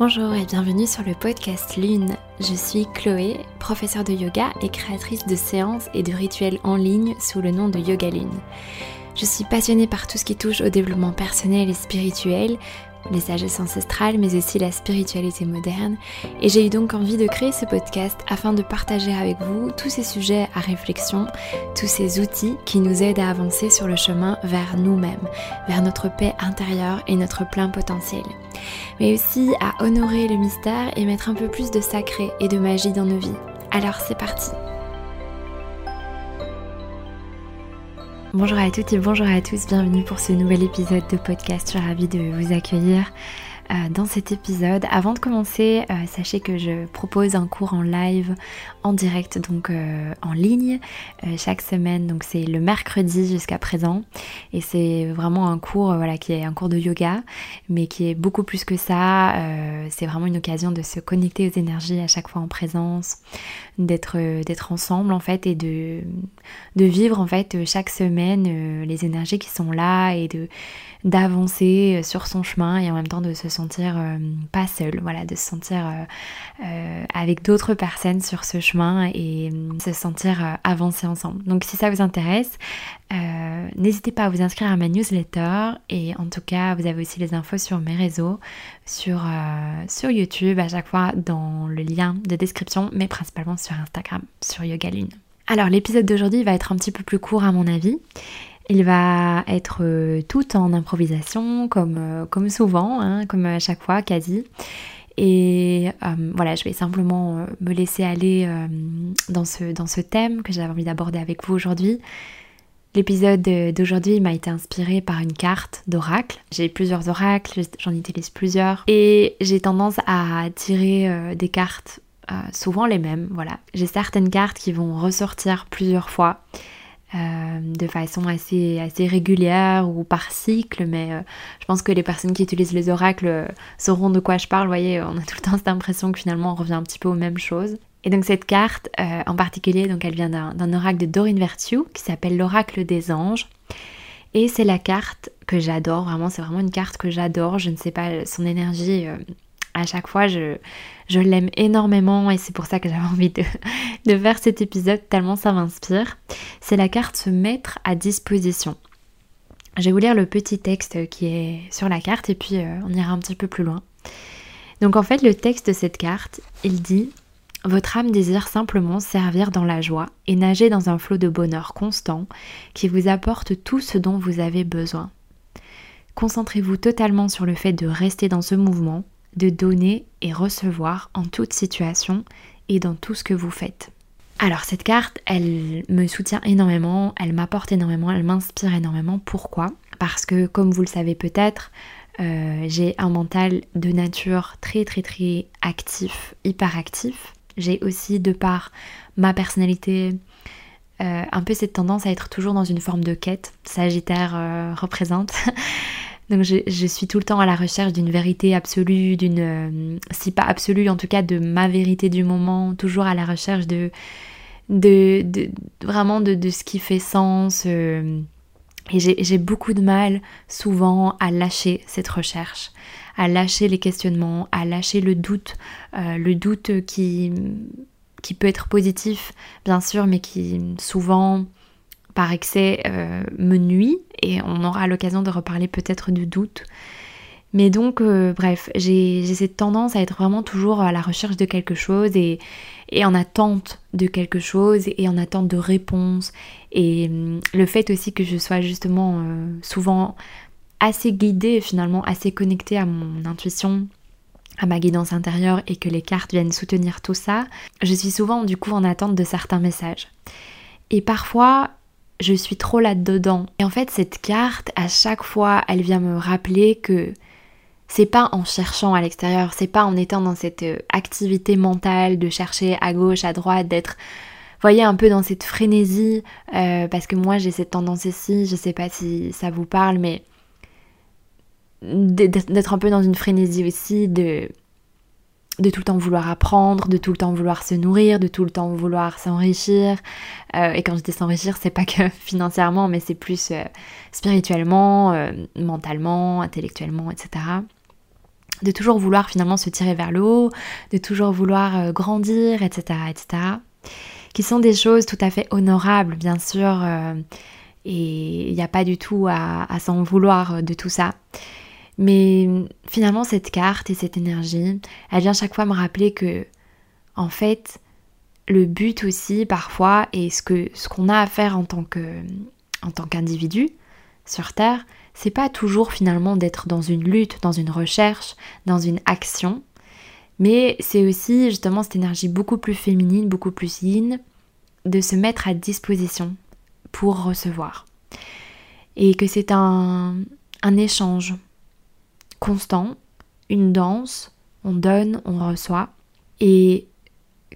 Bonjour et bienvenue sur le podcast Lune. Je suis Chloé, professeure de yoga et créatrice de séances et de rituels en ligne sous le nom de Yoga Lune. Je suis passionnée par tout ce qui touche au développement personnel et spirituel, les sagesses ancestrales, mais aussi la spiritualité moderne. Et j'ai eu donc envie de créer ce podcast afin de partager avec vous tous ces sujets à réflexion, tous ces outils qui nous aident à avancer sur le chemin vers nous-mêmes, vers notre paix intérieure et notre plein potentiel. Mais aussi à honorer le mystère et mettre un peu plus de sacré et de magie dans nos vies. Alors c'est parti Bonjour à toutes et bonjour à tous, bienvenue pour ce nouvel épisode de podcast. Je suis ravie de vous accueillir dans cet épisode. Avant de commencer, euh, sachez que je propose un cours en live, en direct, donc euh, en ligne, chaque semaine. Donc c'est le mercredi jusqu'à présent. Et c'est vraiment un cours voilà, qui est un cours de yoga, mais qui est beaucoup plus que ça. c'est vraiment une occasion de se connecter aux énergies à chaque fois en présence, d'être ensemble en fait et de, de vivre en fait chaque semaine les énergies qui sont là et d'avancer sur son chemin et en même temps de se sentir euh, pas seul, voilà, de se sentir euh, euh, avec d'autres personnes sur ce chemin et se sentir avancer ensemble. Donc si ça vous intéresse, n'hésitez pas à vous inscrire à ma newsletter et en tout cas vous avez aussi les infos sur mes réseaux, sur, sur YouTube à chaque fois dans le lien de description, mais principalement sur Instagram, sur Yoga Lune. Alors l'épisode d'aujourd'hui va être un petit peu plus court à mon avis. Il va être euh, tout en improvisation, comme, euh, souvent, hein, comme à chaque fois, quasi. Et euh, voilà, je vais simplement me laisser aller dans, ce, dans ce thème que j'avais envie d'aborder avec vous aujourd'hui. L'épisode d'aujourd'hui m'a été inspiré par une carte d'oracle. J'ai plusieurs oracles, j'en utilise plusieurs. Et j'ai tendance à tirer des cartes, souvent les mêmes. Voilà, j'ai certaines cartes qui vont ressortir plusieurs fois. Euh, de façon assez, assez régulière ou par cycle, mais euh, je pense que les personnes qui utilisent les oracles euh, sauront de quoi je parle. Vous voyez, on a tout le temps cette impression que finalement on revient un petit peu aux mêmes choses. Et donc cette carte en particulier, donc elle vient d'un oracle de Doreen Virtue qui s'appelle l'oracle des anges. Et c'est la carte que j'adore, vraiment, c'est vraiment une carte que j'adore. Je ne sais pas, son énergie à chaque fois, je, l'aime énormément et c'est pour ça que j'avais envie de, de, faire cet épisode tellement ça m'inspire. C'est la carte se mettre à disposition. Je vais vous lire le petit texte qui est sur la carte et puis euh, on ira un petit peu plus loin. Donc en fait, le texte de cette carte, il dit votre âme désire simplement servir dans la joie et nager dans un flot de bonheur constant qui vous apporte tout ce dont vous avez besoin. Concentrez-vous totalement sur le fait de rester dans ce mouvement de donner et recevoir en toute situation et dans tout ce que vous faites. Alors cette carte, elle me soutient énormément, elle m'apporte énormément, elle m'inspire énormément. Pourquoi? Parce que comme vous le savez peut-être, euh, j'ai un mental de nature très très très actif, hyper actif. J'ai aussi de par ma personnalité euh, un peu cette tendance à être toujours dans une forme de quête. Sagittaire euh, représente. Donc je, suis tout le temps à la recherche d'une vérité absolue, d'une, euh, si pas absolue, en tout cas de ma vérité du moment, toujours à la recherche de, vraiment de, ce qui fait sens. Euh, et j'ai beaucoup de mal souvent à lâcher cette recherche, à lâcher les questionnements, à lâcher le doute, euh, le doute qui peut être positif bien sûr, mais qui souvent par excès euh, me nuit et on aura l'occasion de reparler peut-être du doute. Mais donc, euh, bref, j'ai cette tendance à être vraiment toujours à la recherche de quelque chose et, en attente de quelque chose et en attente de réponses. Et hum, le fait aussi que je sois justement euh, souvent assez guidée, finalement assez connectée à mon intuition, à ma guidance intérieure et que les cartes viennent soutenir tout ça, je suis souvent du coup en attente de certains messages. Et parfois, je suis trop là-dedans. Et en fait, cette carte, à chaque fois, elle vient me rappeler que c'est pas en cherchant à l'extérieur, c'est pas en étant dans cette euh, activité mentale de chercher à gauche, à droite, d'être, voyez, un peu dans cette frénésie, euh, parce que moi j'ai cette tendance ici, je sais pas si ça vous parle, mais d'être un peu dans une frénésie aussi, de de tout le temps vouloir apprendre, de tout le temps vouloir se nourrir, de tout le temps vouloir s'enrichir. Euh, et quand je dis s'enrichir, c'est pas que financièrement, mais c'est plus euh, spirituellement, euh, mentalement, intellectuellement, etc. de toujours vouloir finalement se tirer vers le haut, de toujours vouloir grandir, etc., etc., qui sont des choses tout à fait honorables, bien sûr, et il n'y a pas du tout à, s'en vouloir de tout ça. Mais finalement, cette carte et cette énergie, elle vient chaque fois me rappeler que, en fait, le but aussi, parfois, et ce que ce qu'on a à faire en tant qu'individu sur Terre, c'est pas toujours finalement d'être dans une lutte, dans une recherche, dans une action, mais c'est aussi justement cette énergie beaucoup plus féminine, beaucoup plus yin, de se mettre à disposition pour recevoir. Et que c'est un échange constant, une danse, on donne, on reçoit, et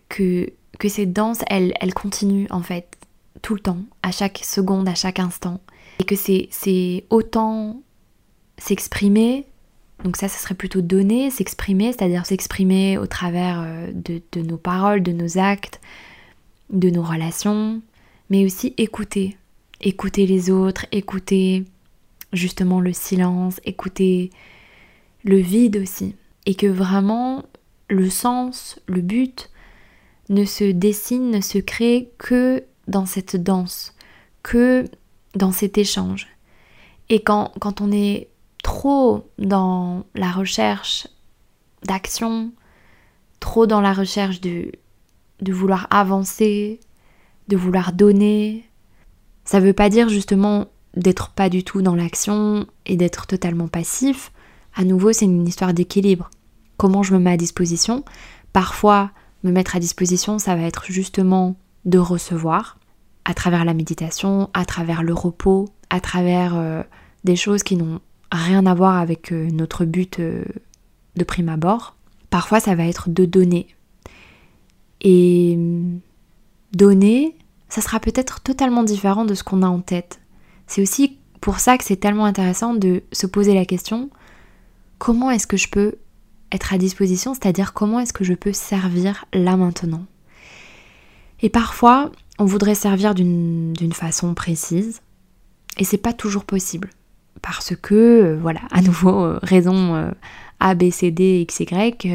que, que cette danse, elle, elle continue en fait tout le temps, à chaque seconde, à chaque instant, et que c'est autant s'exprimer, donc ça, ce serait plutôt donner, s'exprimer, c'est-à-dire s'exprimer au travers euh, de, de, nos paroles, de nos actes, de nos relations, mais aussi écouter, écouter les autres, écouter justement le silence, écouter le vide aussi, et que vraiment le sens, le but ne se dessine, ne se crée que dans cette danse, que dans cet échange. Et quand, quand on est trop dans la recherche d'action, trop dans la recherche de, de vouloir avancer, de vouloir donner, ça ne veut pas dire justement d'être pas du tout dans l'action et d'être totalement passif. À nouveau, c'est une histoire d'équilibre. Comment je me mets à disposition? Parfois, me mettre à disposition, ça va être justement de recevoir, à travers la méditation, à travers le repos, à travers euh, des choses qui n'ont rien à voir avec euh, notre but euh, de prime abord. Parfois, ça va être de donner. Et donner, ça sera peut-être totalement différent de ce qu'on a en tête. C'est aussi pour ça que c'est tellement intéressant de se poser la question comment est-ce que je peux être à disposition, c'est-à-dire comment est-ce que je peux servir là maintenant? Et parfois, on voudrait servir d'une façon précise et c'est pas toujours possible parce que euh, voilà à nouveau euh, raison euh, A B C D X Y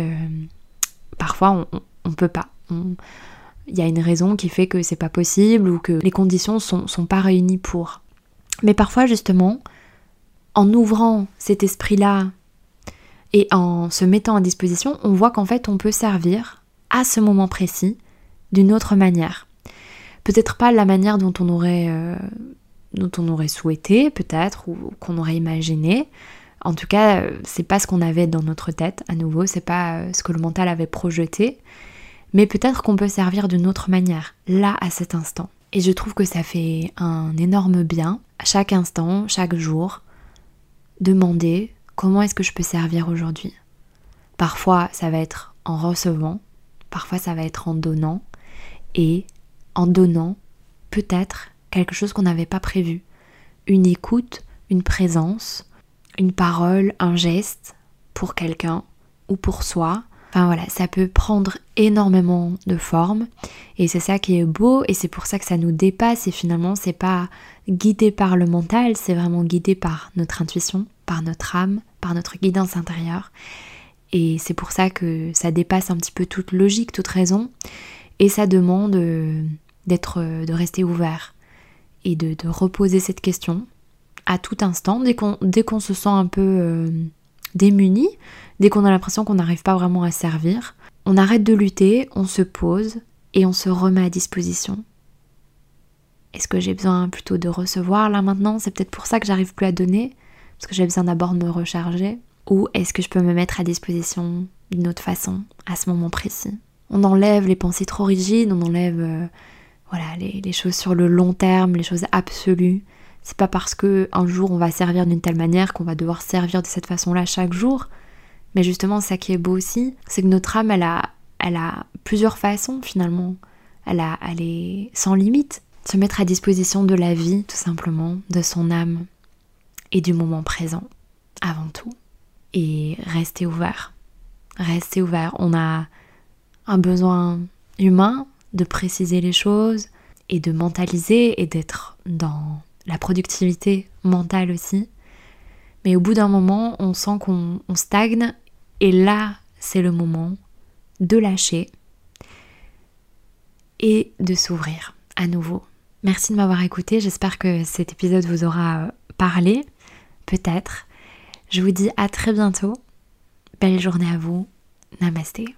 parfois on, on, peut pas il y a une raison qui fait que c'est pas possible ou que les conditions sont, sont pas réunies pour mais parfois justement en ouvrant cet esprit là et en se mettant à disposition on voit qu'en fait on peut servir à ce moment précis d'une autre manière peut-être pas la manière dont on aurait, euh, dont on aurait souhaité, peut-être, ou, qu'on aurait imaginé. En tout cas, euh, c'est pas ce qu'on avait dans notre tête, à nouveau, c'est pas euh, ce que le mental avait projeté, mais peut-être qu'on peut servir d'une autre manière, là, à cet instant. Et je trouve que ça fait un énorme bien, à chaque instant, chaque jour, demander comment est-ce que je peux servir aujourd'hui? Parfois, ça va être en recevant, parfois, ça va être en donnant, et en donnant peut-être quelque chose qu'on n'avait pas prévu. Une écoute, une présence, une parole, un geste pour quelqu'un ou pour soi. Enfin voilà, ça peut prendre énormément de formes et c'est ça qui est beau et c'est pour ça que ça nous dépasse et finalement c'est pas guidé par le mental, c'est vraiment guidé par notre intuition, par notre âme, par notre guidance intérieure. Et c'est pour ça que ça dépasse un petit peu toute logique, toute raison et ça demande euh, d'être, euh, de rester ouvert et de, reposer cette question à tout instant, dès qu'on, se sent un peu euh, démuni, dès qu'on a l'impression qu'on n'arrive pas vraiment à servir, on arrête de lutter, on se pose et on se remet à disposition. Est-ce que j'ai besoin plutôt de recevoir là maintenant? C'est peut-être pour ça que j'arrive plus à donner, parce que j'ai besoin d'abord de me recharger. Ou est-ce que je peux me mettre à disposition d'une autre façon, à ce moment précis? On enlève les pensées trop rigides, on enlève euh, voilà, les, choses sur le long terme, les choses absolues. C'est pas parce que un jour on va servir d'une telle manière qu'on va devoir servir de cette façon-là chaque jour. Mais justement, ça qui est beau aussi, c'est que notre âme, elle a, a plusieurs façons finalement. Elle, a, elle est sans limite. Se mettre à disposition de la vie, tout simplement, de son âme et du moment présent, avant tout. Et rester ouvert. Rester ouvert. On a un besoin humain de préciser les choses et de mentaliser et d'être dans la productivité mentale aussi. Mais au bout d'un moment, on sent qu'on stagne Et là, c'est le moment de lâcher et de s'ouvrir à nouveau. Merci de m'avoir écouté, j'espère que cet épisode vous aura parlé, peut-être. Je vous dis à très bientôt. Belle journée à vous. Namasté.